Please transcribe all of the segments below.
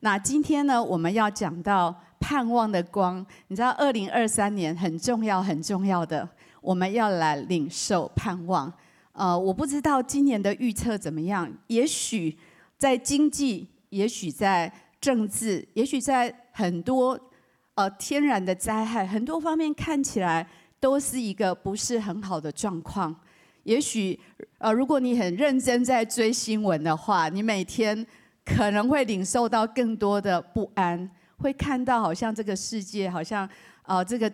那今天呢，我们要讲到盼望的光。你知道，二零二三年很重要、很重要的，我们要来领受盼望。呃，我不知道今年的预测怎么样。也许在经济，也许在政治，也许在很多呃天然的灾害，很多方面看起来都是一个不是很好的状况。也许呃，如果你很认真在追新闻的话，你每天可能会领受到更多的不安，会看到好像这个世界好像呃这个。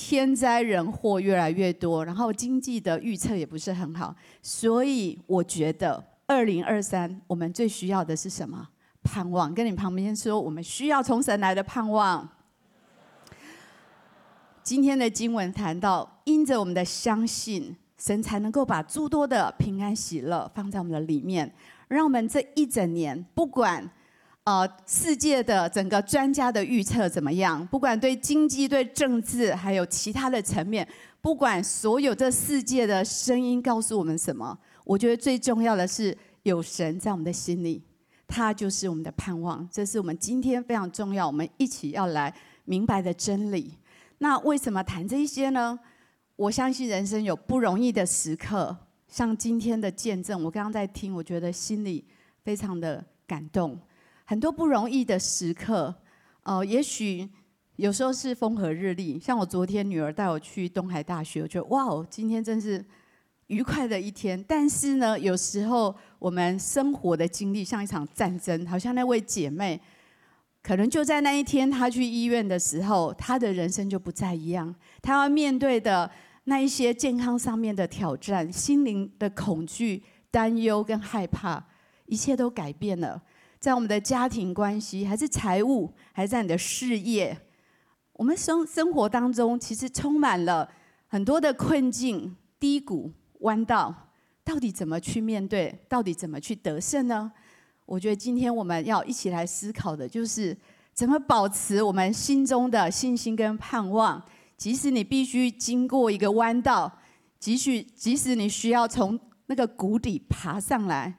天灾人祸越来越多，然后经济的预测也不是很好，所以我觉得二零二三我们最需要的是什么？盼望。跟你旁边说，我们需要从神来的盼望。今天的经文谈到，因着我们的相信，神才能够把诸多的平安喜乐放在我们的里面，让我们这一整年不管。呃，世界的整个专家的预测怎么样？不管对经济、对政治，还有其他的层面，不管所有这世界的声音告诉我们什么，我觉得最重要的是有神在我们的心里，他就是我们的盼望。这是我们今天非常重要，我们一起要来明白的真理。那为什么谈这一些呢？我相信人生有不容易的时刻，像今天的见证，我刚刚在听，我觉得心里非常的感动。很多不容易的时刻，呃，也许有时候是风和日丽，像我昨天女儿带我去东海大学，我觉得哇哦，今天真是愉快的一天。但是呢，有时候我们生活的经历像一场战争，好像那位姐妹，可能就在那一天她去医院的时候，她的人生就不再一样，她要面对的那一些健康上面的挑战、心灵的恐惧、担忧跟害怕，一切都改变了。在我们的家庭关系，还是财务，还是在你的事业，我们生生活当中其实充满了很多的困境、低谷、弯道，到底怎么去面对？到底怎么去得胜呢？我觉得今天我们要一起来思考的，就是怎么保持我们心中的信心跟盼望，即使你必须经过一个弯道，即使即使你需要从那个谷底爬上来，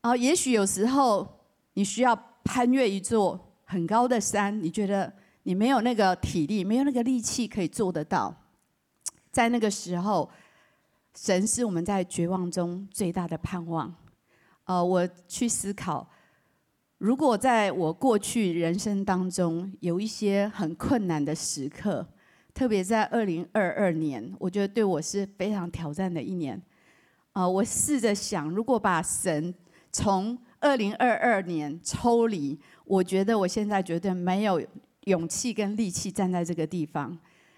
啊，也许有时候。你需要攀越一座很高的山，你觉得你没有那个体力，没有那个力气可以做得到。在那个时候，神是我们在绝望中最大的盼望。呃，我去思考，如果在我过去人生当中有一些很困难的时刻，特别在二零二二年，我觉得对我是非常挑战的一年。啊，我试着想，如果把神从二零二二年抽离，我觉得我现在绝对没有勇气跟力气站在这个地方。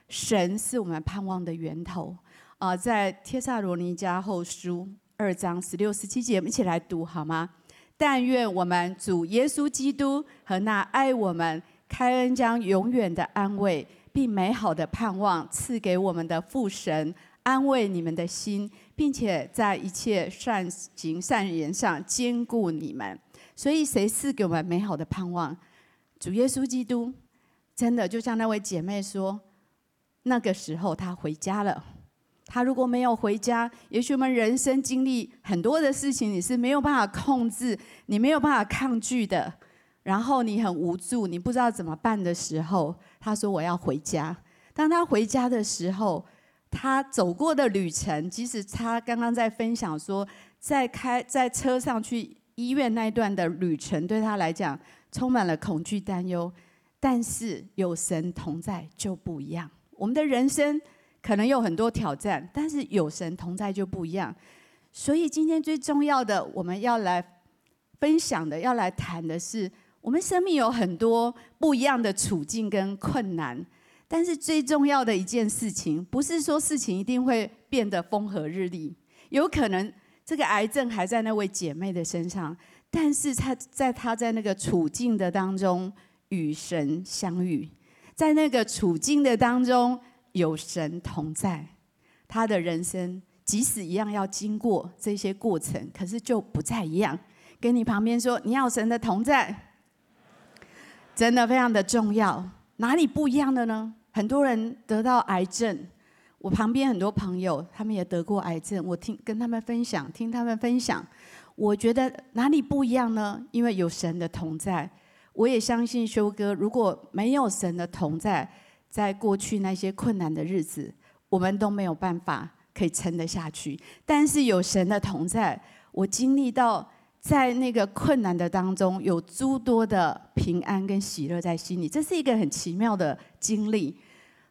神是我们盼望的源头啊、在帖撒罗尼迦后书二章十六十七节，我们一起来读好吗？但愿我们主耶稣基督和那爱我们、开恩将永远的安慰并美好的盼望赐给我们的父神，安慰你们的心。并且在一切善行善言上坚固你们，所以谁赐给我们美好的盼望？主耶稣基督，真的就像那位姐妹说，那个时候他回家了。他如果没有回家，也许我们人生经历很多的事情，你是没有办法控制，你没有办法抗拒的。然后你很无助，你不知道怎么办的时候，他说我要回家。当他回家的时候，他走过的旅程，即使他刚刚在分享说，在开在车上去医院那一段的旅程，对他来讲充满了恐惧担忧。但是有神同在就不一样。我们的人生可能有很多挑战，但是有神同在就不一样。所以今天最重要的，我们要来分享的，要来谈的是，我们生命有很多不一样的处境跟困难。但是最重要的一件事情，不是说事情一定会变得风和日丽，有可能这个癌症还在那位姐妹的身上，但是她在她在那个处境的当中与神相遇，在那个处境的当中有神同在，她的人生即使一样要经过这些过程，可是就不再一样。跟你旁边说，你要神的同在，真的非常的重要。哪里不一样的呢？很多人得到癌症，我旁边很多朋友，他们也得过癌症。我听跟他们分享，听他们分享，我觉得哪里不一样呢？因为有神的同在，我也相信修哥，如果没有神的同在，在过去那些困难的日子，我们都没有办法可以撑得下去。但是有神的同在，我经历到在那个困难的当中，有诸多的平安跟喜乐在心里，这是一个很奇妙的经历。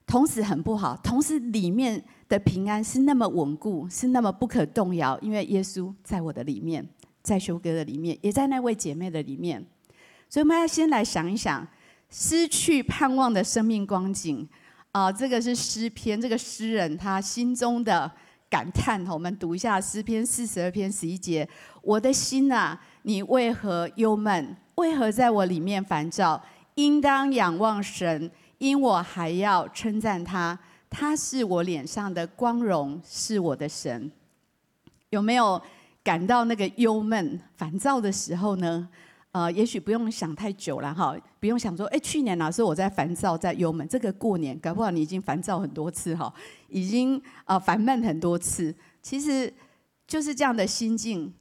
同时很不好，同时里面的平安是那么稳固，是那么不可动摇，因为耶稣在我的里面，在修哥的里面，也在那位姐妹的里面。所以我们要先来想一想，失去盼望的生命光景啊、这个是诗篇，这个诗人他心中的感叹。我们读一下诗篇四十二篇十一节：我的心啊，你为何忧闷？为何在我里面烦躁？应当仰望神，因我还要称赞他，他是我脸上的光荣，是我的神。有没有感到那个忧闷、烦躁的时候呢？呃，也许不用想太久了哈，不用想说，哎，去年哪时候我在烦躁，在忧闷？这个过年，搞不好你已经烦躁很多次哈，已经啊、呃、烦闷很多次。其实就是这样的心境。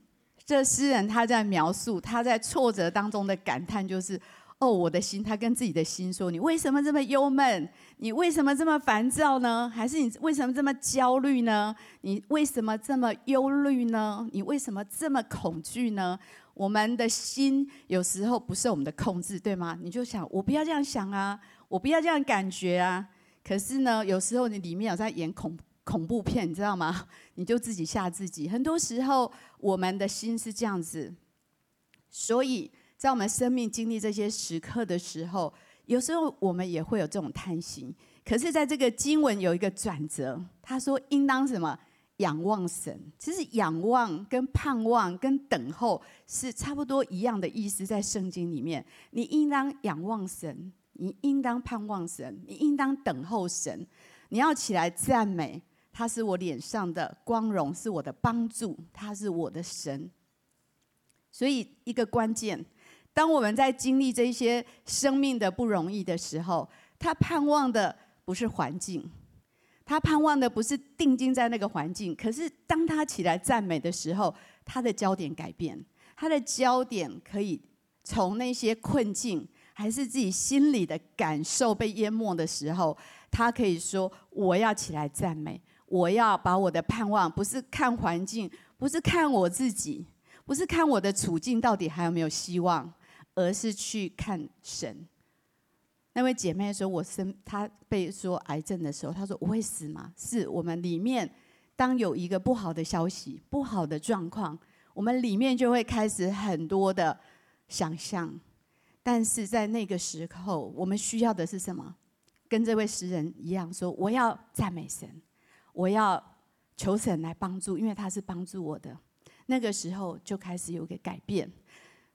这诗人他在描述他在挫折当中的感叹，就是。哦，我的心，他跟自己的心说：“你为什么这么忧闷？你为什么这么烦躁呢？还是你为什么这么焦虑呢？你为什么这么忧虑呢？你为什么这么恐惧呢？”我们的心有时候不受我们的控制，对吗？你就想，我不要这样想啊，我不要这样感觉啊。可是呢，有时候你里面有在演恐恐怖片，你知道吗？你就自己吓自己。很多时候，我们的心是这样子，所以。在我们生命经历这些时刻的时候，有时候我们也会有这种贪心。可是，在这个经文有一个转折，他说：“应当什么？仰望神。”其实，仰望跟盼望跟等候是差不多一样的意思，在圣经里面，你应当仰望神，你应当盼望神，你应当等候神。你要起来赞美，他是我脸上的光荣，是我的帮助，他是我的神。所以，一个关键。当我们在经历这些生命的不容易的时候，他盼望的不是环境，他盼望的不是定睛在那个环境。可是当他起来赞美的时候，他的焦点改变，他的焦点可以从那些困境，还是自己心里的感受被淹没的时候，他可以说：“我要起来赞美，我要把我的盼望，不是看环境，不是看我自己，不是看我的处境到底还有没有希望。”而是去看神。那位姐妹说：“我生她被说癌症的时候，她说我会死吗？”是我们里面当有一个不好的消息、不好的状况，我们里面就会开始很多的想象。但是在那个时候，我们需要的是什么？跟这位诗人一样，说：“我要赞美神，我要求神来帮助，因为他是帮助我的。”那个时候就开始有个改变。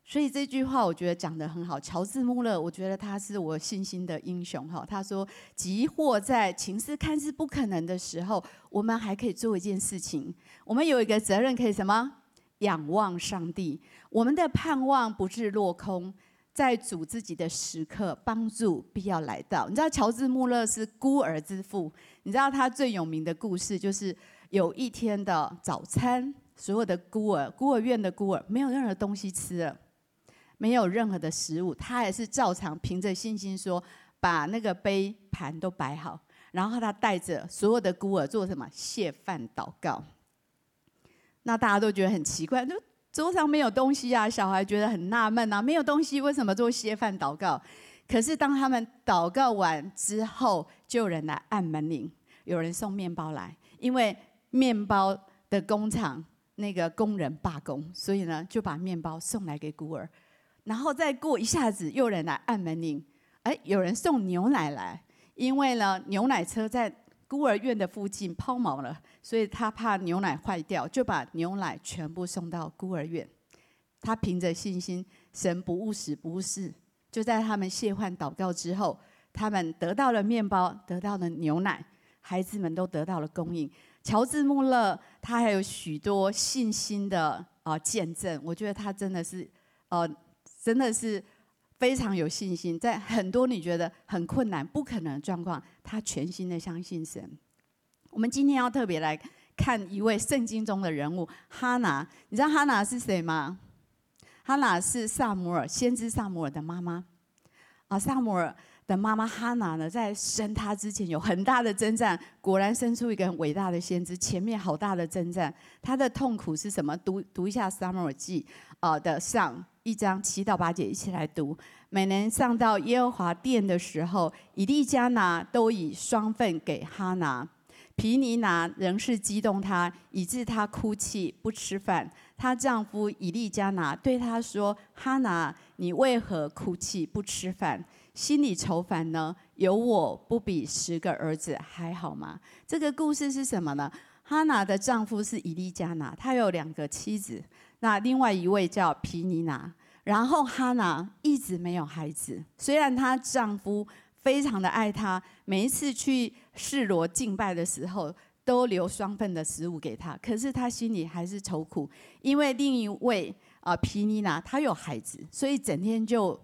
所以这句话我觉得讲得很好。乔治·穆勒，我觉得他是我信心的英雄哈。他说：“即或在情势看似不可能的时候，我们还可以做一件事情。我们有一个责任，可以什么？仰望上帝。我们的盼望不致落空，在主自己的时刻，帮助必要来到。你知道乔治·穆勒是孤儿之父。你知道他最有名的故事，就是有一天的早餐，所有的孤儿，孤儿院的孤儿，没有任何东西吃了。”没有任何的食物，他还是照常凭着信心说，把那个杯盘都摆好，然后他带着所有的孤儿做什么？谢饭祷告。那大家都觉得很奇怪，就桌上没有东西啊，小孩觉得很纳闷啊，没有东西为什么做谢饭祷告？可是当他们祷告完之后，就有人来按门铃，有人送面包来，因为面包的工厂那个工人罢工，所以呢就把面包送来给孤儿。然后再过一下子，又有人来按门铃，哎，有人送牛奶来，因为呢，牛奶车在孤儿院的附近抛锚了，所以他怕牛奶坏掉，就把牛奶全部送到孤儿院。他凭着信心，神不误时不误事，就在他们谢饭祷告之后，他们得到了面包，得到了牛奶，孩子们都得到了供应。乔治·穆勒他还有许多信心的啊、呃、见证，我觉得他真的是呃。真的是非常有信心，在很多你觉得很困难、不可能的状况，他全心的相信神。我们今天要特别来看一位圣经中的人物哈拿。你知道哈拿是谁吗？哈拿是撒母耳先知撒母耳的妈妈。啊，撒母耳的妈妈哈拿呢，在生他之前有很大的征战，果然生出一个很伟大的先知。前面好大的征战，他的痛苦是什么？读读一下撒母耳记啊的上一章七到八节，一起来读。每年上到耶和华殿的时候，以利加拿都以双份给哈拿。皮尼拿仍是激动她，以致她哭泣不吃饭。她丈夫以利加拿对她说：“哈拿，你为何哭泣不吃饭？心里愁烦呢？有我不比十个儿子还好吗？”这个故事是什么呢？哈拿的丈夫是以利加拿，他有两个妻子，那另外一位叫皮尼拿。然后哈拿一直没有孩子，虽然她丈夫。非常的爱她，每一次去示罗敬拜的时候，都留双份的食物给她。可是她心里还是愁苦，因为另一位啊皮尼拿，她有孩子，所以整天就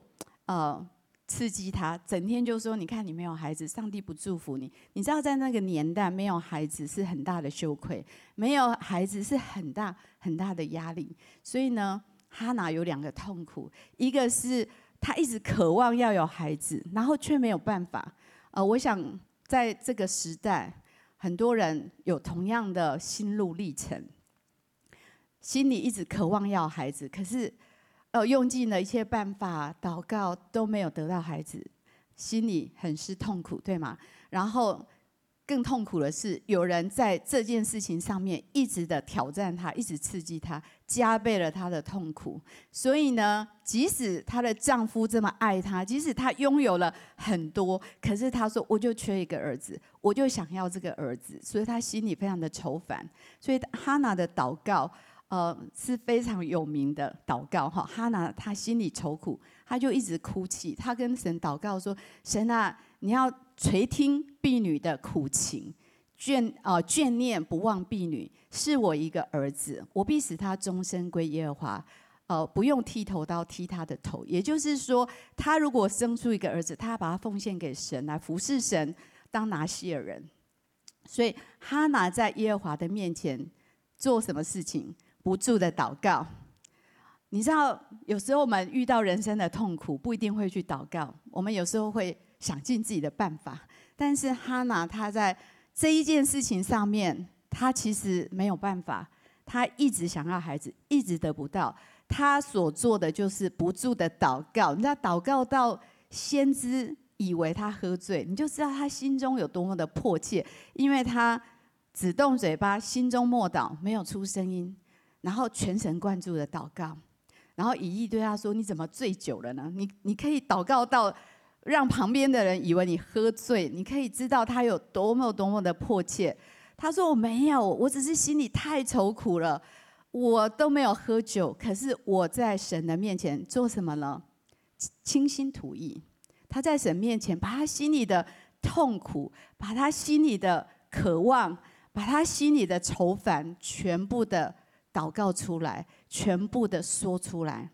呃刺激她，整天就说：“你看你没有孩子，上帝不祝福你。”你知道在那个年代，没有孩子是很大的羞愧，没有孩子是很大很大的压力。所以呢，哈拿有两个痛苦，一个是。她一直渴望要有孩子，然后却没有办法。呃，我想在这个时代，很多人有同样的心路历程，心里一直渴望要孩子，可是呃用尽了一切办法祷告都没有得到孩子，心里很是痛苦，对吗？然后。更痛苦的是，有人在这件事情上面一直的挑战她，一直刺激她，加倍了她的痛苦。所以呢，即使她的丈夫这么爱她，即使她拥有了很多，可是她说：“我就缺一个儿子，我就想要这个儿子。”所以她心里非常的愁烦。所以哈拿的祷告，呃，是非常有名的祷告哈。哈拿她心里愁苦，她就一直哭泣，她跟神祷告说：“神啊，你要。”垂听婢女的苦情，眷啊、眷念不忘婢女，是我一个儿子，我必使他终身归耶和华，呃，不用剃头刀剃他的头。也就是说，他如果生出一个儿子，他要把他奉献给神来服侍神，当拿细耳人。所以哈拿在耶和华的面前做什么事情？不住的祷告。你知道，有时候我们遇到人生的痛苦，不一定会去祷告，我们有时候会。想尽自己的办法，但是哈拿她在这一件事情上面，她其实没有办法。她一直想要孩子，一直得不到。她所做的就是不住的祷告。你知道，祷告到先知以为她喝醉，你就知道她心中有多么的迫切，因为她只动嘴巴，心中默祷，没有出声音，然后全神贯注的祷告。然后以利对她说：“你怎么醉酒了呢？你你可以祷告到。”让旁边的人以为你喝醉，你可以知道他有多么多么的迫切。他说：“我没有，我只是心里太愁苦了，我都没有喝酒。可是我在神的面前做什么呢？倾心吐意。他在神面前把他心里的痛苦，把他心里的渴望，把他心里的愁烦，全部的祷告出来，全部的说出来，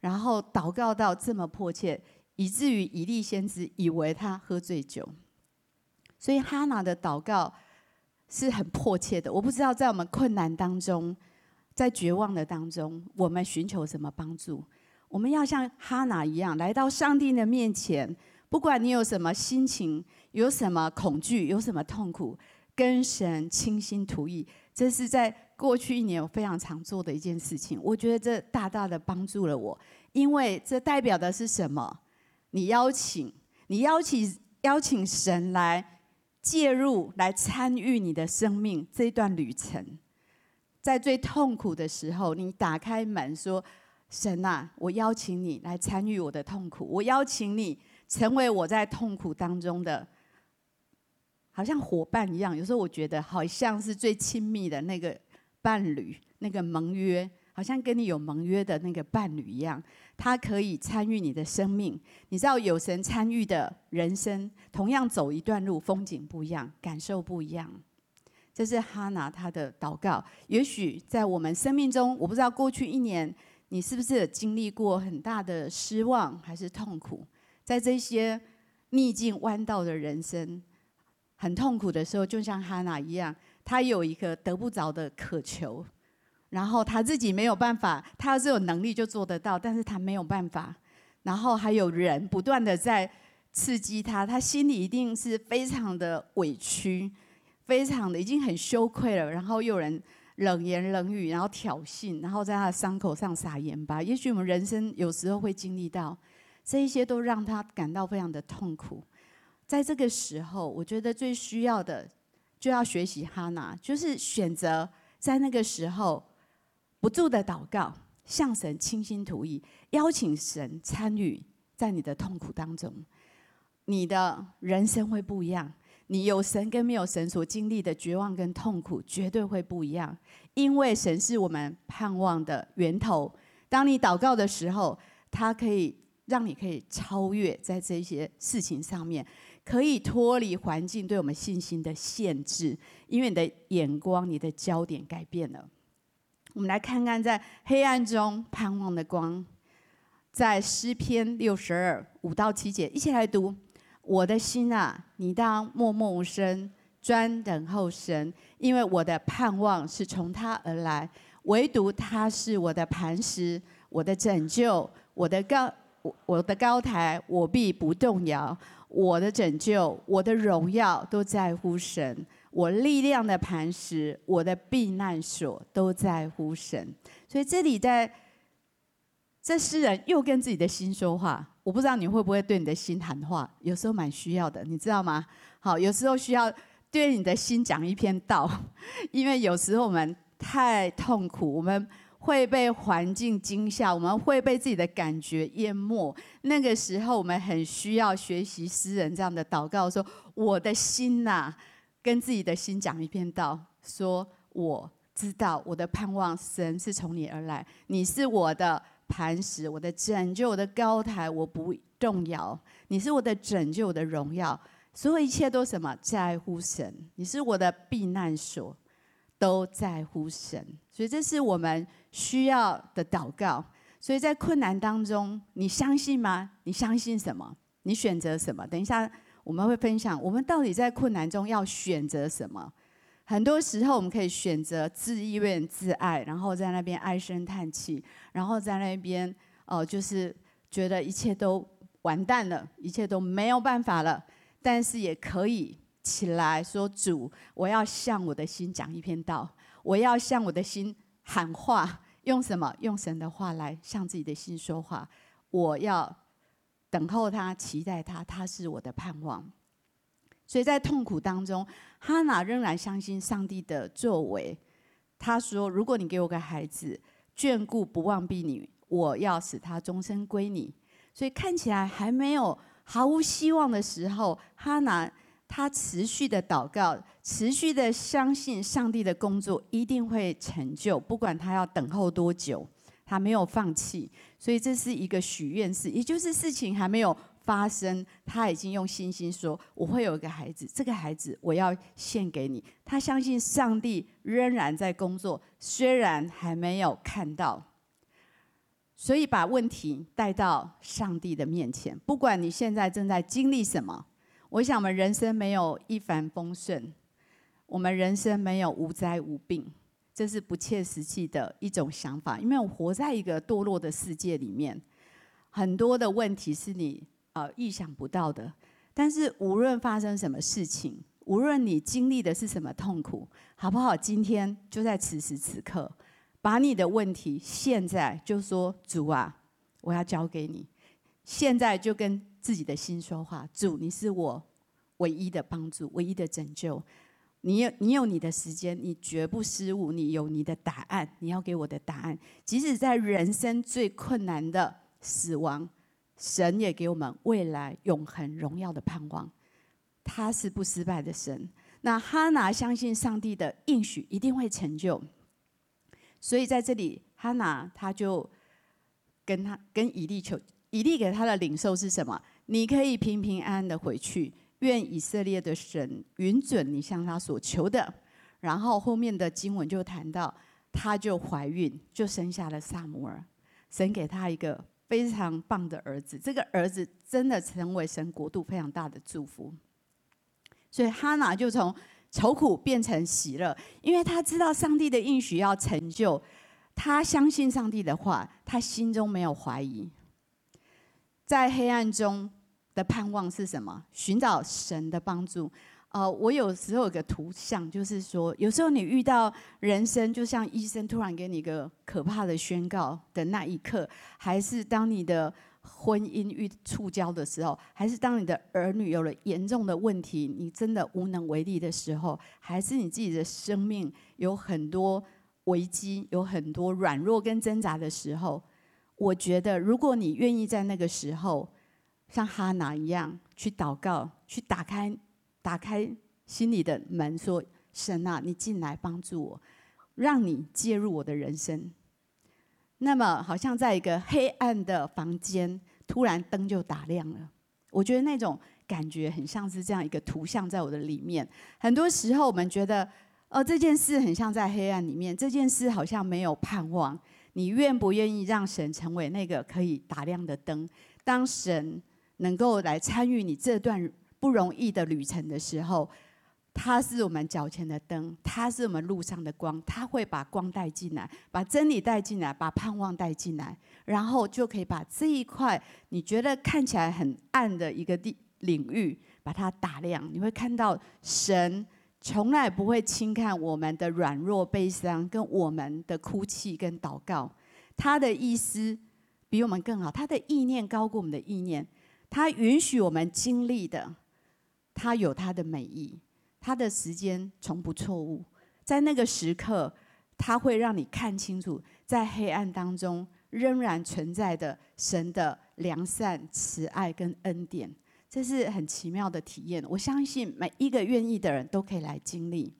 然后祷告到这么迫切。”以至于以利先知以为他喝醉酒，所以哈拿的祷告是很迫切的。我不知道在我们困难当中，在绝望的当中，我们寻求什么帮助？我们要像哈拿一样来到上帝的面前，不管你有什么心情，有什么恐惧，有什么痛苦，跟神倾心吐意。这是在过去一年我非常常做的一件事情。我觉得这大大的帮助了我，因为这代表的是什么？你邀请，你邀请，邀请神来介入，来参与你的生命这一段旅程。在最痛苦的时候，你打开门说：“神啊，我邀请你来参与我的痛苦，我邀请你成为我在痛苦当中的，好像伙伴一样。有时候我觉得好像是最亲密的那个伴侣，那个盟约。”好像跟你有盟约的那个伴侣一样，他可以参与你的生命。你知道有神参与的人生，同样走一段路，风景不一样，感受不一样。这是哈拿他的祷告。也许在我们生命中，我不知道过去一年你是不是经历过很大的失望还是痛苦，在这些逆境弯道的人生，很痛苦的时候，就像哈拿一样，他有一个得不着的渴求。然后他自己没有办法，他要是有能力就做得到，但是他没有办法，然后还有人不断的在刺激他，他心里一定是非常的委屈，非常的已经很羞愧了。然后又有人冷言冷语，然后挑衅，然后在他的伤口上撒盐巴。也许我们人生有时候会经历到这一些，都让他感到非常的痛苦。在这个时候，我觉得最需要的就要学习哈拿，就是选择在那个时候不住的祷告，向神倾心吐意，邀请神参与在你的痛苦当中，你的人生会不一样。你有神跟没有神所经历的绝望跟痛苦，绝对会不一样。因为神是我们盼望的源头。当你祷告的时候，他可以让你可以超越在这些事情上面。可以脱离环境对我们信心的限制，因为你的眼光、你的焦点改变了。我们来看看，在黑暗中盼望的光，在诗篇六十二五到七节，一起来读：我的心啊，你当默默无声，专等候神，因为我的盼望是从他而来，唯独他是我的磐石，我的拯救，我的高，我的高台，我必不动摇。我的拯救，我的荣耀都在乎神；我力量的磐石，我的避难所都在乎神。所以这里在，这诗人又跟自己的心说话。我不知道你会不会对你的心谈话，有时候蛮需要的，你知道吗？好，有时候需要对你的心讲一篇道，因为有时候我们太痛苦，我们。会被环境惊吓，我们会被自己的感觉淹没。那个时候，我们很需要学习诗人这样的祷告，说：“我的心呐、跟自己的心讲一遍道，说我知道我的盼望，神是从你而来，你是我的磐石，我的拯救，我的高台，我不动摇。你是我的拯救，我的荣耀，所有一切都什么在乎神，你是我的避难所。”都在乎神，所以这是我们需要的祷告。所以在困难当中，你相信吗？你相信什么？你选择什么？等一下我们会分享，我们到底在困难中要选择什么？很多时候我们可以选择自怨自艾，然后在那边唉声叹气，然后在那边哦、呃，就是觉得一切都完蛋了，一切都没有办法了。但是也可以。起来说：“主，我要向我的心讲一篇道，我要向我的心喊话，用什么？用神的话来向自己的心说话。我要等候他，期待他，他是我的盼望。所以在痛苦当中，哈拿仍然相信上帝的作为。他说：如果你给我个孩子，眷顾不忘必你，我要使他终身归你。所以看起来还没有毫无希望的时候，哈拿。”他持续的祷告，持续的相信上帝的工作一定会成就，不管他要等候多久，他没有放弃。所以这是一个许愿式，也就是事情还没有发生，他已经用信心说：“我会有一个孩子，这个孩子我要献给你。”他相信上帝仍然在工作，虽然还没有看到。所以把问题带到上帝的面前，不管你现在正在经历什么。我想，我们人生没有一帆风顺，我们人生没有无灾无病，这是不切实际的一种想法。因为我活在一个堕落的世界里面，很多的问题是你呃意想不到的。但是无论发生什么事情，无论你经历的是什么痛苦，好不好？今天就在此时此刻，把你的问题现在就说：“主啊，我要交给你。”现在就跟。自己的心说话，主，你是我唯一的帮助，唯一的拯救。你有你有你的时间，你绝不失误，你有你的答案，你要给我的答案。即使在人生最困难的死亡，神也给我们未来永恒荣耀的盼望。他是不失败的神。那哈拿相信上帝的应许一定会成就，所以在这里，哈拿他就跟他跟以利求。以利给他的领受是什么？你可以平平安安的回去，愿以色列的神允准你向他所求的。然后后面的经文就谈到，他就怀孕，就生下了撒母耳。神给他一个非常棒的儿子，这个儿子真的成为神国度非常大的祝福。所以哈拿就从愁苦变成喜乐，因为他知道上帝的应许要成就，他相信上帝的话，他心中没有怀疑。在黑暗中的盼望是什么？寻找神的帮助。呃，我有时候有个图像，就是说，有时候你遇到人生，就像医生突然给你一个可怕的宣告的那一刻，还是当你的婚姻遇触礁的时候，还是当你的儿女有了严重的问题，你真的无能为力的时候，还是你自己的生命有很多危机，有很多软弱跟挣扎的时候，我觉得，如果你愿意在那个时候，像哈拿一样去祷告，去打开。打开心里的门，说：“神啊，你进来帮助我，让你介入我的人生。”那么，好像在一个黑暗的房间，突然灯就打亮了。我觉得那种感觉很像是这样一个图像在我的里面。很多时候，我们觉得，哦，这件事很像在黑暗里面，这件事好像没有盼望。你愿不愿意让神成为那个可以打亮的灯？当神能够来参与你这段。不容易的旅程的时候，他是我们脚前的灯，他是我们路上的光，他会把光带进来，把真理带进来，把盼望带进来，然后就可以把这一块你觉得看起来很暗的一个地领域，把它打亮。你会看到神从来不会轻看我们的软弱、悲伤，跟我们的哭泣跟祷告。他的意思比我们更好，他的意念高过我们的意念，他允许我们经历的。他有他的美意，他的时间从不错误，在那个时刻，他会让你看清楚，在黑暗当中仍然存在的神的良善、慈爱跟恩典，这是很奇妙的体验。我相信每一个愿意的人都可以来经历。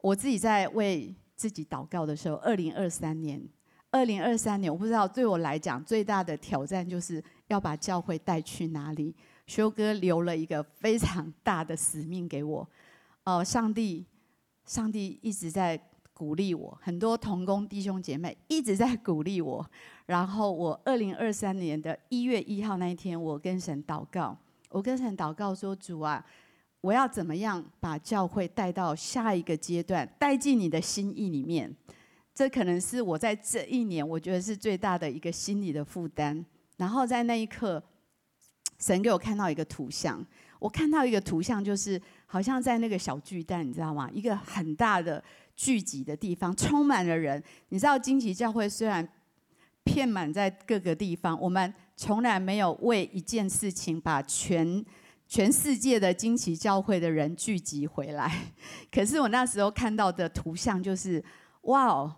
我自己在为自己祷告的时候，二零二三年，二零二三年，我不知道对我来讲最大的挑战就是要把教会带去哪里。修哥留了一个非常大的使命给我，哦，上帝，上帝一直在鼓励我，很多同工弟兄姐妹一直在鼓励我。然后我二零二三年的一月一号那一天，我跟神祷告，我跟神祷告说：“主啊，我要怎么样把教会带到下一个阶段，带进你的心意里面？这可能是我在这一年我觉得是最大的一个心理的负担。”然后在那一刻。神给我看到一个图像，我看到一个图像，就是好像在那个小巨蛋，你知道吗？一个很大的聚集的地方，充满了人。你知道，惊奇教会虽然遍满在各个地方，我们从来没有为一件事情把全全世界的惊奇教会的人聚集回来。可是我那时候看到的图像就是，哇哦！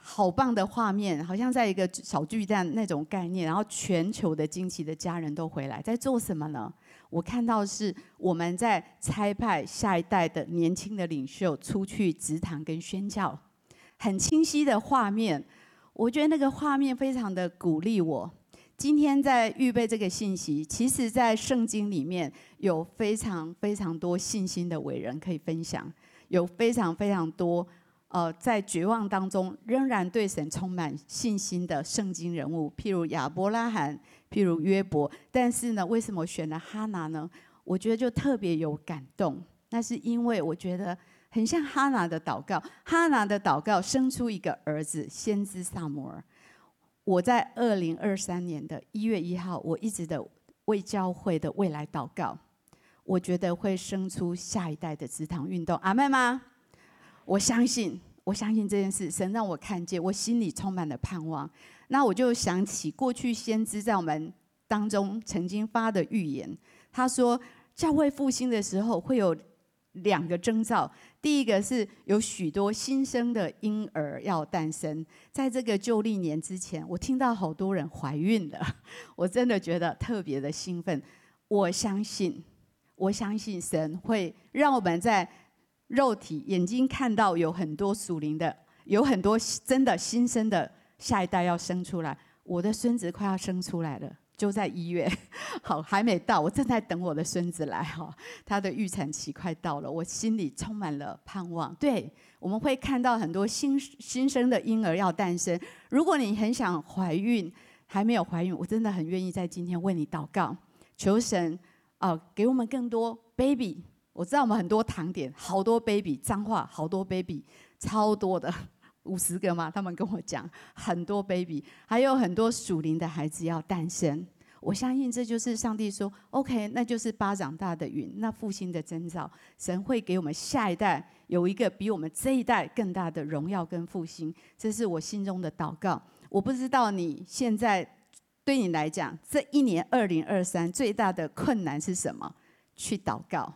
好棒的画面，好像在一个小巨蛋那种概念，然后全球的惊奇的家人都回来，在做什么呢？我看到是我们在差派下一代的年轻的领袖出去植堂跟宣教，很清晰的画面。我觉得那个画面非常的鼓励我。今天在预备这个信息，其实在圣经里面有非常非常多信心的伟人可以分享，有非常非常多。呃，在绝望当中仍然对神充满信心的圣经人物，譬如亚伯拉罕，譬如约伯。但是呢，为什么选了哈拿呢？我觉得就特别有感动。那是因为我觉得很像哈拿的祷告。哈拿的祷告生出一个儿子，先知撒母耳。我在二零二三年的一月一号，我一直的为教会的未来祷告。我觉得会生出下一代的植堂运动。阿妹吗？我相信，我相信这件事，神让我看见，我心里充满了盼望。那我就想起过去先知在我们当中曾经发的预言，他说教会复兴的时候会有两个征兆，第一个是有许多新生的婴儿要诞生，在这个旧历年之前，我听到好多人怀孕了，我真的觉得特别的兴奋。我相信，我相信神会让我们在。肉体眼睛看到有很多属灵的，有很多真的新生的下一代要生出来。我的孙子快要生出来了，就在一月，好还没到，我正在等我的孙子来哈。他的预产期快到了，我心里充满了盼望。对，我们会看到很多新新生的婴儿要诞生。如果你很想怀孕，还没有怀孕，我真的很愿意在今天为你祷告，求神啊、给我们更多 baby。我知道我们很多堂点，好多 baby，脏话好多 baby，超多的，五十个嘛，他们跟我讲很多 baby，还有很多属灵的孩子要诞生。我相信这就是上帝说 OK，那就是巴掌大的云，那复兴的征兆，神会给我们下一代有一个比我们这一代更大的荣耀跟复兴，这是我心中的祷告。我不知道你现在对你来讲，这一年二零二三最大的困难是什么？去祷告，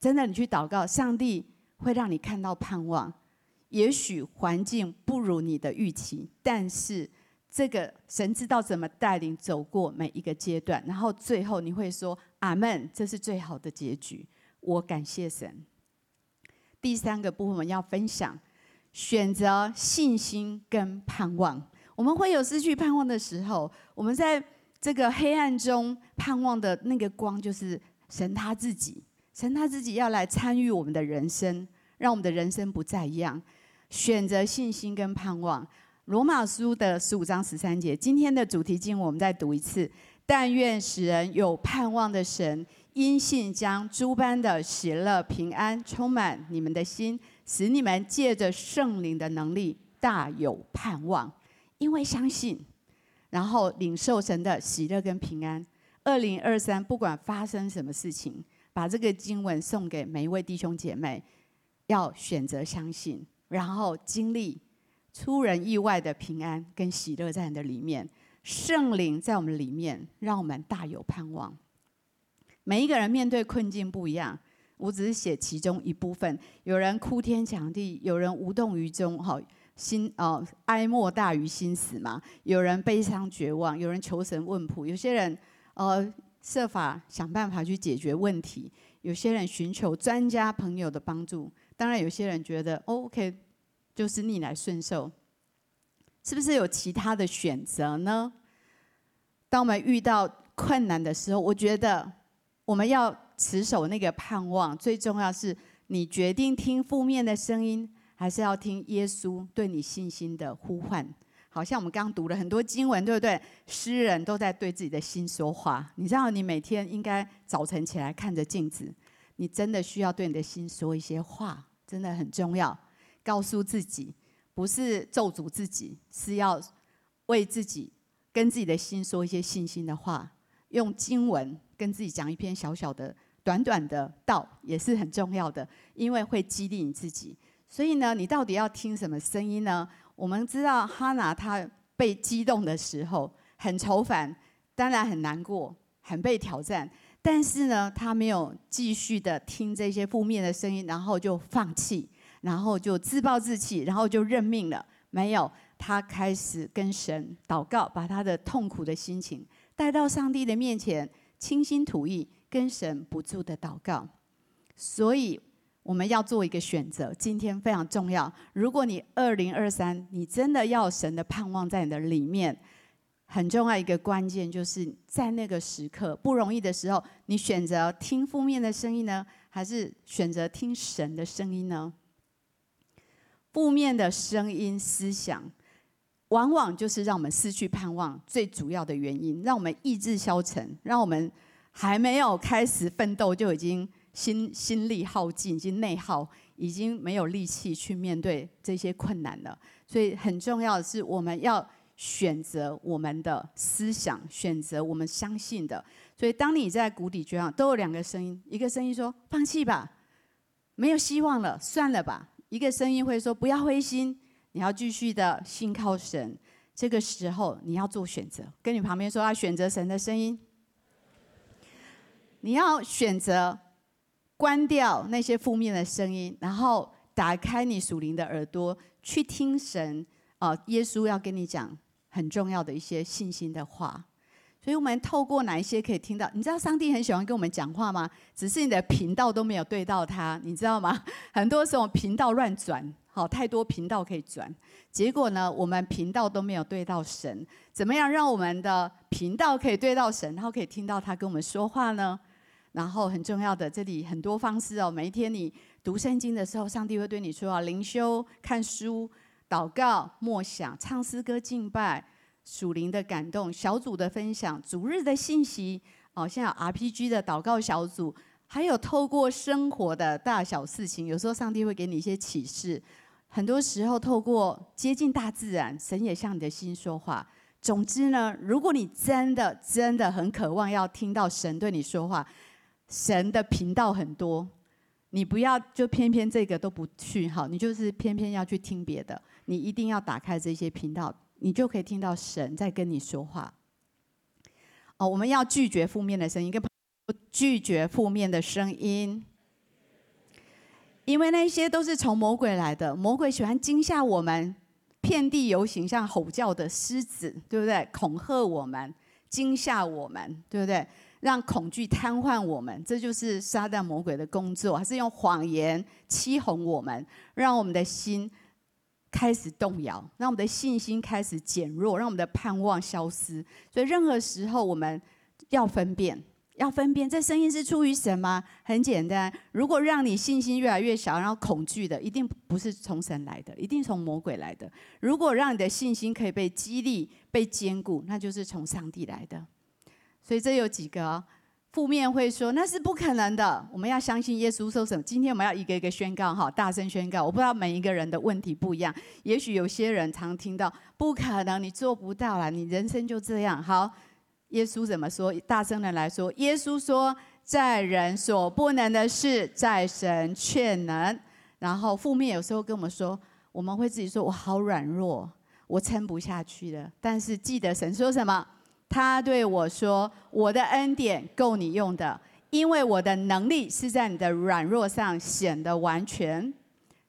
真的，你去祷告，上帝会让你看到盼望。也许环境不如你的预期，但是这个神知道怎么带领走过每一个阶段，然后最后你会说阿门，这是最好的结局。我感谢神。第三个部分我们要分享，选择信心跟盼望。我们会有失去盼望的时候，我们在这个黑暗中盼望的那个光，就是神他自己。神他自己要来参与我们的人生，让我们的人生不再一样。选择信心跟盼望，罗马书的十五章十三节。今天的主题经我们再读一次：但愿使人有盼望的神，因信将诸般的喜乐平安充满你们的心，使你们借着圣灵的能力大有盼望。因为相信，然后领受神的喜乐跟平安。二零二三，不管发生什么事情，把这个经文送给每一位弟兄姐妹，要选择相信。然后经历出人意外的平安跟喜乐在你的里面，圣灵在我们里面，让我们大有盼望。每一个人面对困境不一样，我只是写其中一部分。有人哭天抢地，有人无动于衷，哈，心哦哀莫大于心死嘛。有人悲伤绝望，有人求神问卜，有些人呃设法想办法去解决问题，有些人寻求专家朋友的帮助。当然，有些人觉得 OK，就是逆来顺受，是不是有其他的选择呢？当我们遇到困难的时候，我觉得我们要持守那个盼望。最重要是你决定听负面的声音，还是要听耶稣对你信心的呼唤。好像我们刚刚读了很多经文，对不对？诗人都在对自己的心说话。你知道，你每天应该早晨起来看着镜子，你真的需要对你的心说一些话。真的很重要，告诉自己，不是咒诅自己，是要为自己跟自己的心说一些信心的话，用经文跟自己讲一篇小小的、短短的道，也是很重要的，因为会激励你自己。所以呢，你到底要听什么声音呢？我们知道哈拿她被激动的时候很愁烦，当然很难过，很被挑战。但是呢，他没有继续的听这些负面的声音，然后就放弃，然后就自暴自弃，然后就认命了。没有，他开始跟神祷告，把他的痛苦的心情带到上帝的面前，倾心吐意，跟神不住的祷告。所以我们要做一个选择，今天非常重要。如果你二零二三，你真的要神的盼望在你的里面。很重要一个关键，就是在那个时刻不容易的时候，你选择听负面的声音呢，还是选择听神的声音呢？负面的声音、思想，往往就是让我们失去盼望最主要的原因，让我们意志消沉，让我们还没有开始奋斗就已经心心力耗尽，已经内耗，已经没有力气去面对这些困难了。所以很重要的是，我们要。选择我们的思想，选择我们相信的。所以，当你在谷底绝望，都有两个声音：一个声音说“放弃吧，没有希望了，算了吧”；一个声音会说“不要灰心，你要继续的信靠神”。这个时候，你要做选择。跟你旁边说，要选择神的声音。你要选择关掉那些负面的声音，然后打开你属灵的耳朵，去听神啊，耶稣要跟你讲。很重要的一些信心的话，所以我们透过哪一些可以听到？你知道上帝很喜欢跟我们讲话吗？只是你的频道都没有对到他，你知道吗？很多时候频道乱转，好，太多频道可以转，结果呢，我们频道都没有对到神。怎么样让我们的频道可以对到神，然后可以听到他跟我们说话呢？然后很重要的，这里很多方式哦。每一天你读圣经的时候，上帝会对你说啊，灵修、看书。祷告、默想、唱诗歌、敬拜、属灵的感动、小组的分享、主日的信息，哦，像 RPG 的祷告小组，还有透过生活的大小事情，有时候上帝会给你一些启示。很多时候透过接近大自然，神也向你的心说话。总之呢，如果你真的真的很渴望要听到神对你说话，神的频道很多，你不要就偏偏这个都不去好，你就是偏偏要去听别的，你一定要打开这些频道，你就可以听到神在跟你说话。哦，我们要拒绝负面的声音，跟拒绝负面的声音，因为那些都是从魔鬼来的，魔鬼喜欢惊吓我们。遍地游行，像吼叫的狮子，对不对？恐吓我们，惊吓我们，对不对？让恐惧瘫痪我们，这就是撒旦魔鬼的工作，还是用谎言欺哄我们，让我们的心开始动摇，让我们的信心开始减弱，让我们的盼望消失。所以，任何时候我们要分辨。要分辨这声音是出于什么？很简单，如果让你信心越来越小，然后恐惧的，一定不是从神来的，一定从魔鬼来的。如果让你的信心可以被激励、被坚固，那就是从上帝来的。所以这有几个，负面会说那是不可能的。我们要相信耶稣说什么？今天我们要一个一个宣告哈，大声宣告。我不知道每一个人的问题不一样，也许有些人常听到不可能，你做不到了，你人生就这样好。耶稣怎么说？大声的来说，耶稣说：“在人所不能的事，在神却能。”然后负面有时候跟我们说，我们会自己说：“我好软弱，我撑不下去了。”但是记得神说什么？他对我说：“我的恩典够你用的，因为我的能力是在你的软弱上显得完全。”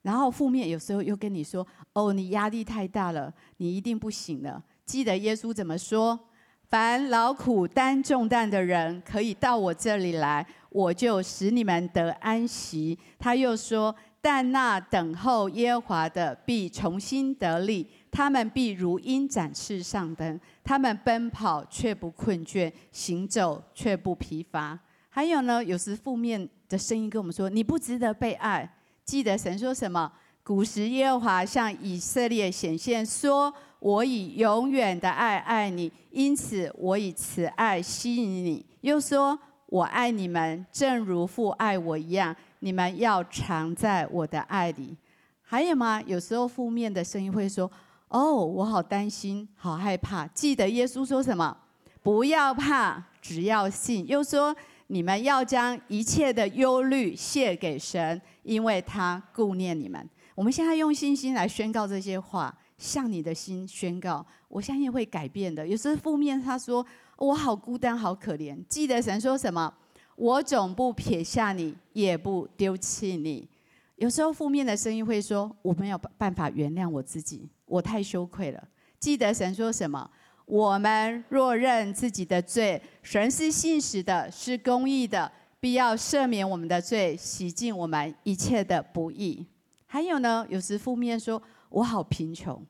然后负面有时候又跟你说：“哦，你压力太大了，你一定不行了。”记得耶稣怎么说？凡劳苦担重担的人，可以到我这里来，我就使你们得安息。他又说：但那等候耶和华的，必重新得力，他们必如鹰展翅上腾，他们奔跑却不困倦，行走却不疲乏。还有呢，有时负面的声音跟我们说：你不值得被爱。记得神说什么？古时耶和华向以色列显现说。我以永远的爱爱你，因此我以慈爱吸引你。又说，我爱你们，正如父爱我一样。你们要常在我的爱里。还有吗？有时候负面的声音会说：“哦，我好担心，好害怕。”记得耶稣说什么？不要怕，只要信。又说：“你们要将一切的忧虑卸给神，因为他顾念你们。”我们现在用信心来宣告这些话。向你的心宣告，我相信会改变的。有时候负面，他说我好孤单，好可怜。记得神说什么？我总不撇下你，也不丢弃你。有时候负面的声音会说，我没有办法原谅我自己，我太羞愧了。记得神说什么？我们若认自己的罪，神是信实的，是公义的，必要赦免我们的罪，洗净我们一切的不义。还有呢，有时负面说。我好贫穷，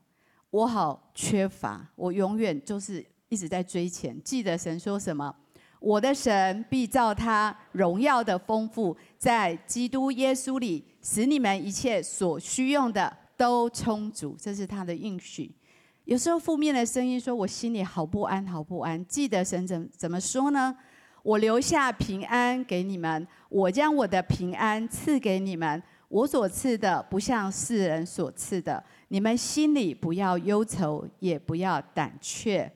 我好缺乏，我永远就是一直在追钱。记得神说什么？我的神必照他荣耀的丰富，在基督耶稣里，使你们一切所需用的都充足。这是他的应许。有时候负面的声音说，我心里好不安，好不安。记得神怎怎么说呢？我留下平安给你们，我将我的平安赐给你们。我所赐的不像世人所赐的，你们心里不要忧愁，也不要胆怯。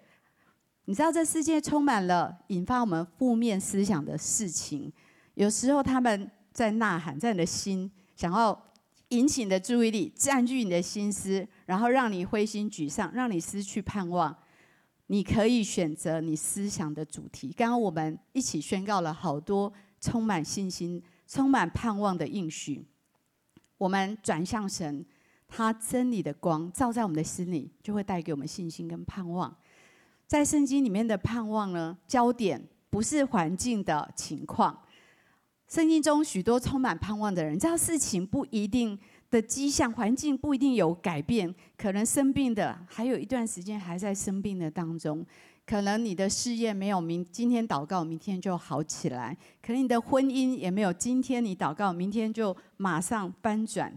你知道这世界充满了引发我们负面思想的事情，有时候他们在呐喊，在你的心想要引起你的注意力，占据你的心思，然后让你灰心沮丧，让你失去盼望。你可以选择你思想的主题。刚刚我们一起宣告了好多充满信心、充满盼望的应许。我们转向神，他真理的光照在我们的心里，就会带给我们信心跟盼望。在圣经里面的盼望呢，焦点不是环境的情况。圣经中许多充满盼望的人，知道事情不一定的迹象，环境不一定有改变，可能生病的还有一段时间还在生病的当中。可能你的事业没有明今天祷告，明天就好起来；可能你的婚姻也没有今天你祷告，明天就马上翻转。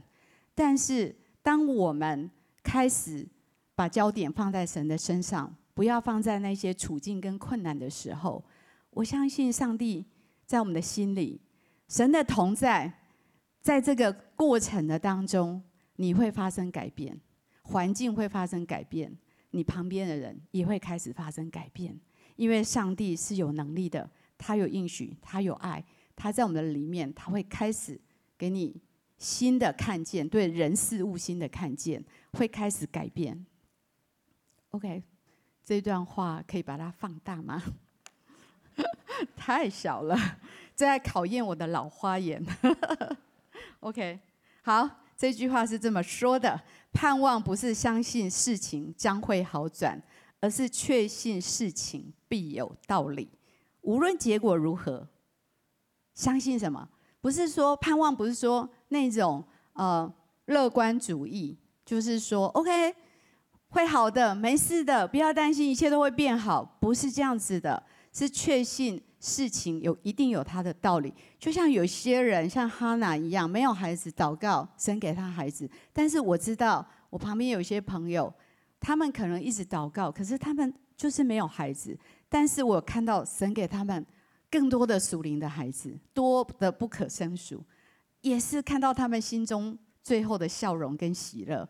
但是，当我们开始把焦点放在神的身上，不要放在那些处境跟困难的时候，我相信上帝在我们的心里，神的同在，在这个过程的当中，你会发生改变，环境会发生改变。你旁边的人也会开始发生改变，因为上帝是有能力的，他有应许，他有爱，他在我们的里面，他会开始给你新的看见，对人事物新的看见，会开始改变。OK，这段话可以把它放大吗？太小了，在考验我的老花眼。OK，好，这句话是这么说的：盼望不是相信事情将会好转，而是确信事情必有道理，无论结果如何。相信什么？不是说盼望，不是说那种呃乐观主义，就是说 OK 会好的，没事的，不要担心，一切都会变好，不是这样子的。是确信事情有一定有他的道理，就像有些人像哈娜一样，没有孩子，祷告神给他孩子。但是我知道我旁边有一些朋友，他们可能一直祷告，可是他们就是没有孩子。但是我看到神给他们更多的属灵的孩子，多的不可胜数，也是看到他们心中最后的笑容跟喜乐，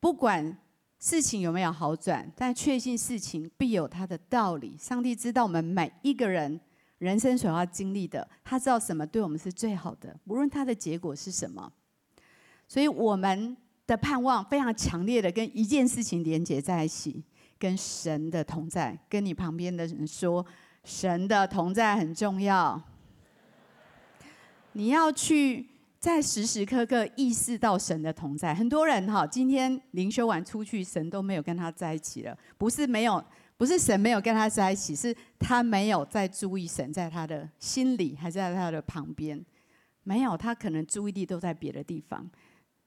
不管。事情有没有好转？但确信事情必有它的道理。上帝知道我们每一个人人生所要经历的，他知道什么对我们是最好的，无论他的结果是什么。所以我们的盼望非常强烈的跟一件事情连接在一起，跟神的同在。跟你旁边的人说，神的同在很重要。你要去。在时时刻刻意识到神的同在，很多人哈，今天灵修完出去，神都没有跟他在一起了。不是没有，不是神没有跟他在一起，是他没有在注意神在他的心里，还是在他的旁边。没有，他可能注意力都在别的地方。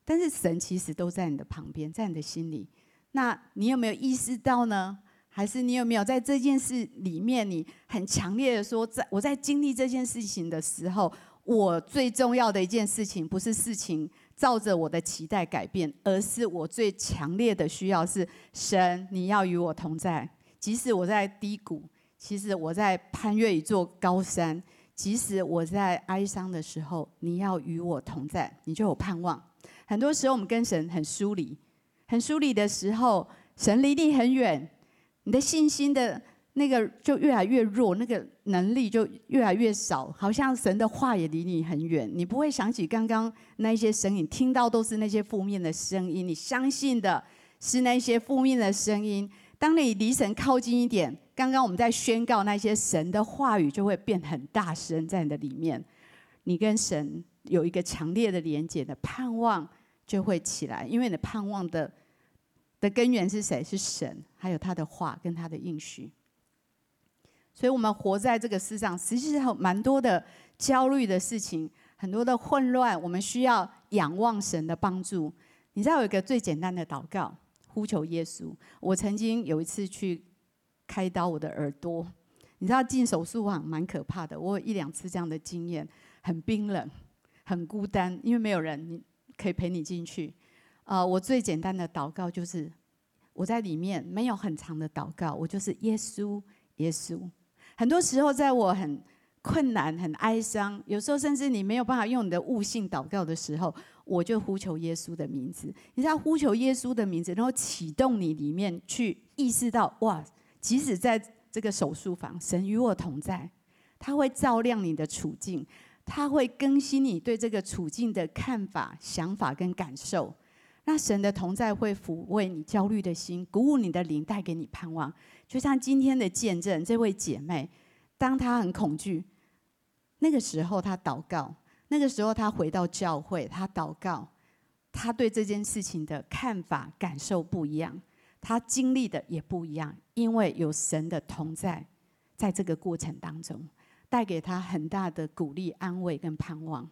但是神其实都在你的旁边，在你的心里。那你有没有意识到呢？还是你有没有在这件事里面，你很强烈的说，在我在经历这件事情的时候。我最重要的一件事情，不是事情照着我的期待改变，而是我最强烈的需要是神，你要与我同在。即使我在低谷，其实我在攀越一座高山，即使我在哀伤的时候，你要与我同在，你就有盼望。很多时候我们跟神很疏离，很疏离的时候，神离你很远，你的信心的。那个就越来越弱，那个能力就越来越少，好像神的话也离你很远。你不会想起刚刚那些声音，听到都是那些负面的声音，你相信的是那些负面的声音。当你离神靠近一点，刚刚我们在宣告那些神的话语，就会变很大声在你的里面。你跟神有一个强烈的连接的盼望就会起来，因为你的盼望的的根源是谁？是神，还有他的话跟他的应许。所以，我们活在这个世上，实际上蛮多的焦虑的事情，很多的混乱。我们需要仰望神的帮助。你知道有一个最简单的祷告，呼求耶稣。我曾经有一次去开刀我的耳朵，你知道进手术房蛮可怕的。我有一两次这样的经验，很冰冷，很孤单，因为没有人可以陪你进去。呃，我最简单的祷告就是我在里面没有很长的祷告，我就是耶稣，耶稣。很多时候，在我很困难、很哀伤，有时候甚至你没有办法用你的悟性祷告的时候，我就呼求耶稣的名字。你知道，呼求耶稣的名字，然后启动你里面去意识到：哇，即使在这个手术房，神与我同在，他会照亮你的处境，他会更新你对这个处境的看法、想法跟感受。那神的同在会抚慰你焦虑的心，鼓舞你的灵，带给你盼望。就像今天的见证，这位姐妹，当她很恐惧，那个时候她祷告，那个时候她回到教会，她祷告，她对这件事情的看法、感受不一样，她经历的也不一样，因为有神的同在，在这个过程当中，带给她很大的鼓励、安慰跟盼望。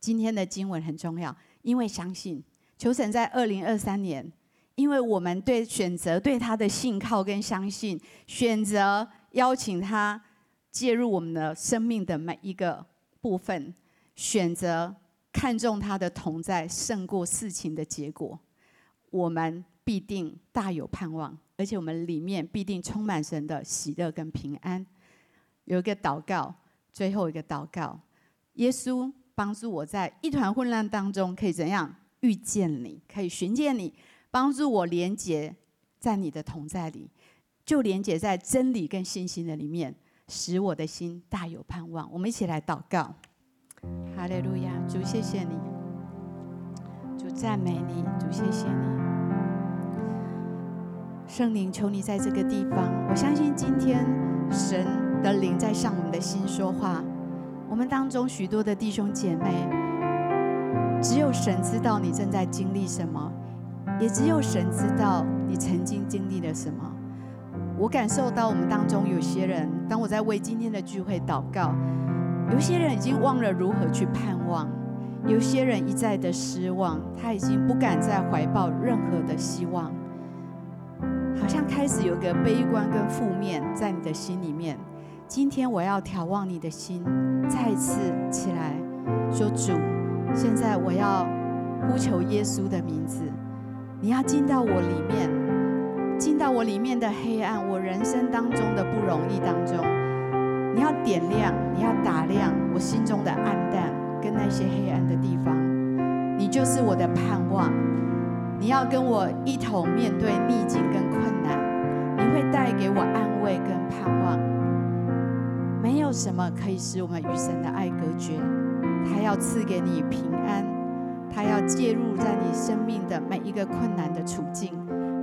今天的经文很重要，因为相信，求神在二零二三年。因为我们对选择对他的信靠跟相信，选择邀请他介入我们的生命的每一个部分，选择看重他的同在胜过事情的结果，我们必定大有盼望，而且我们里面必定充满神的喜乐跟平安。有一个祷告，最后一个祷告，耶稣帮助我在一团混乱当中可以怎样遇见你，可以寻见你。帮助我连接在你的同在里，就连接在真理跟信心的里面，使我的心大有盼望。我们一起来祷告，哈利路亚，主谢谢你，主赞美你，主谢谢你，圣灵求你在这个地方，我相信今天神的灵在向我们的心说话。我们当中许多的弟兄姐妹，只有神知道你正在经历什么，也只有神知道你曾经经历了什么。我感受到我们当中有些人，当我在为今天的聚会祷告，有些人已经忘了如何去盼望，有些人一再的失望，他已经不敢再怀抱任何的希望，好像开始有个悲观跟负面在你的心里面。今天我要眺望你的心，再次起来说：“主，现在我要呼求耶稣的名字，你要进到我里面，进到我里面的黑暗，我人生当中的不容易当中，你要点亮，你要打亮我心中的暗淡跟那些黑暗的地方，你就是我的盼望，你要跟我一同面对逆境跟困难，你会带给我安慰跟盼望。”没有什么可以使我们与神的爱隔绝。他要赐给你平安，他要介入在你生命的每一个困难的处境，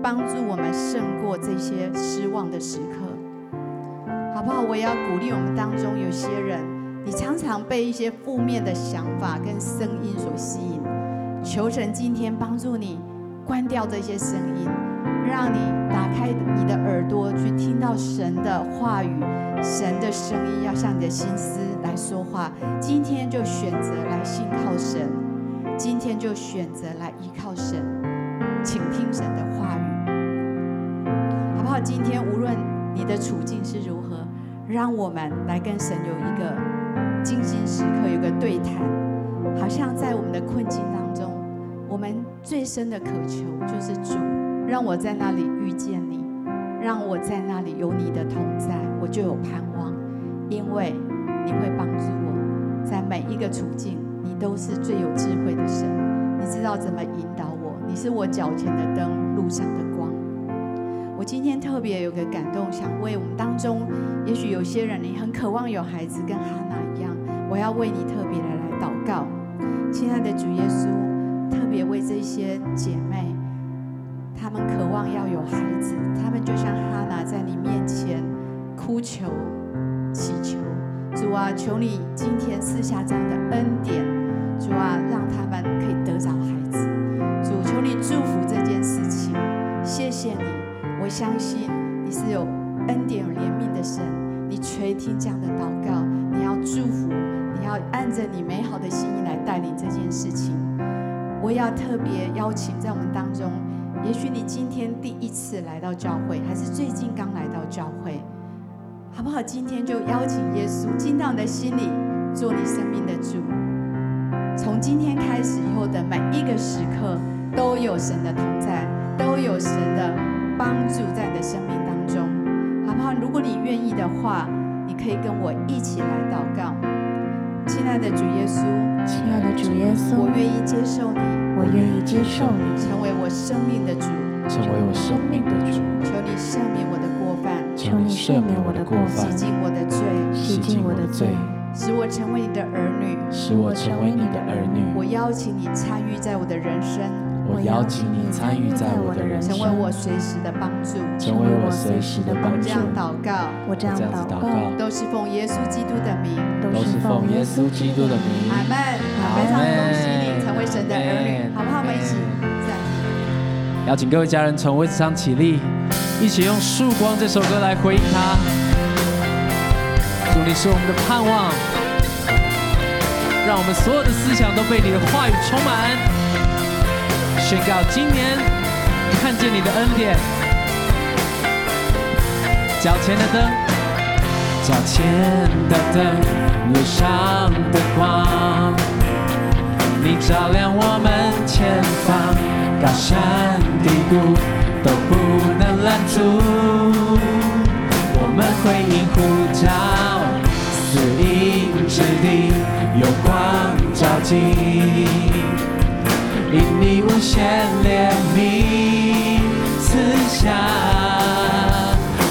帮助我们胜过这些失望的时刻，好不好？我也要鼓励我们当中有些人，你常常被一些负面的想法跟声音所吸引，求神今天帮助你关掉这些声音，让你打开你的耳朵去听到神的话语。神的声音要向你的心思来说话，今天就选择来信靠神，今天就选择来依靠神，请听神的话语，好不好？今天无论你的处境是如何，让我们来跟神有一个精心时刻，有个对谈，好像在我们的困境当中，我们最深的渴求就是主，让我在那里遇见你。让我在那里有你的同在，我就有盼望，因为你会帮助我，在每一个处境，你都是最有智慧的神，你知道怎么引导我，你是我脚前的灯，路上的光。我今天特别有个感动，想为我们当中，也许有些人你很渴望有孩子，跟哈娜一样，我要为你特别的来祷告，亲爱的主耶稣，特别为这些姐妹。他们渴望要有孩子，他们就像哈拿在你面前哭求、祈求。主啊，求你今天赐下这样的恩典，主啊，让他们可以得着孩子。主，求你祝福这件事情。谢谢你，我相信你是有恩典、有怜悯的神。你垂听这样的祷告，你要祝福，你要按着你美好的心意来带领这件事情。我要特别邀请在我们当中。也许你今天第一次来到教会，还是最近刚来到教会，好不好？今天就邀请耶稣进到你的心里，做你生命的主。从今天开始以后的每一个时刻，都有神的同在，都有神的帮助在你的生命当中，好不好？如果你愿意的话，你可以跟我一起来祷告。亲爱的主耶稣，亲爱的主耶稣，我愿意接受你，我愿意接受你，成为我生命的主，成为我生命的主。求你赦免我的过犯，求你赦免我的过犯，洗净我的罪，洗净我的罪，使我成为你的儿女，使我成为你的儿女。我邀请你参与在我的人生。我邀请你参与在我的人生，成为我随时的帮助，成为我随时的帮助。这样祷告，我这样祷告，都是奉耶稣基督的名，都是奉耶稣基督的名。阿门，非常恭喜你成为神的儿女，好不好？我们一起站立。邀请各位家人从位置上起立，一起用《曙光》这首歌来回应他。你是我们的盼望，让我们所有的思想都被你的话语充满。宣告今年看见你的恩典，脚前的灯，脚前的灯，路上的光，你照亮我们前方，高山因你无限怜悯，赐下家，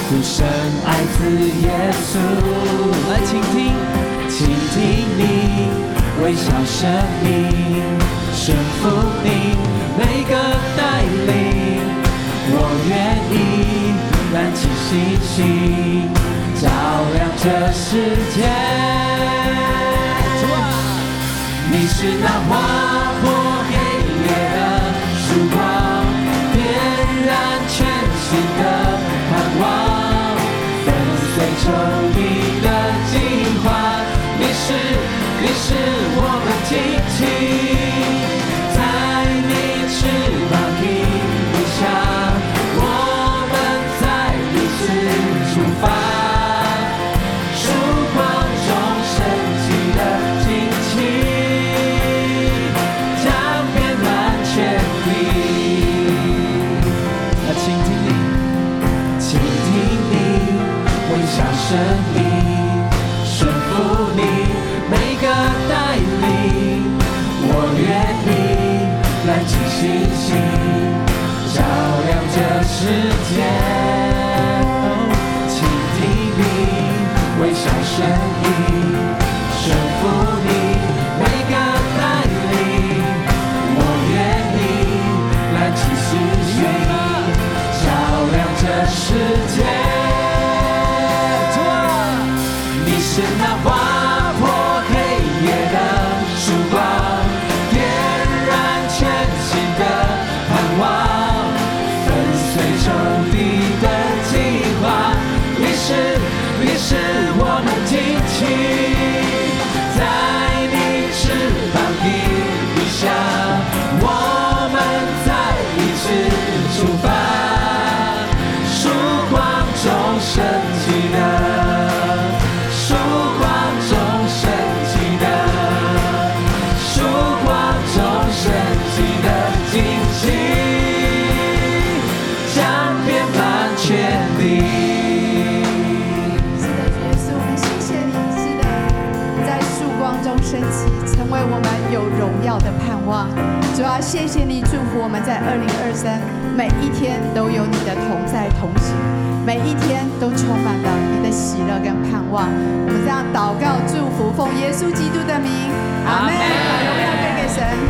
父神爱子耶稣，来倾听，倾听你微笑声音，顺服你每个带领，我愿意燃起星星，照亮这世界。是那划破黑夜的曙光，点燃全新的盼望，粉碎仇敌的计划。你是，你是我们惊奇，燃起星星，照亮这世界。请听你微笑声音，谢谢你祝福我们在二零二三每一天都有你的同在同行，每一天都充满了你的喜乐跟盼望。我们这样祷告祝福，奉耶稣基督的名，阿门。阿们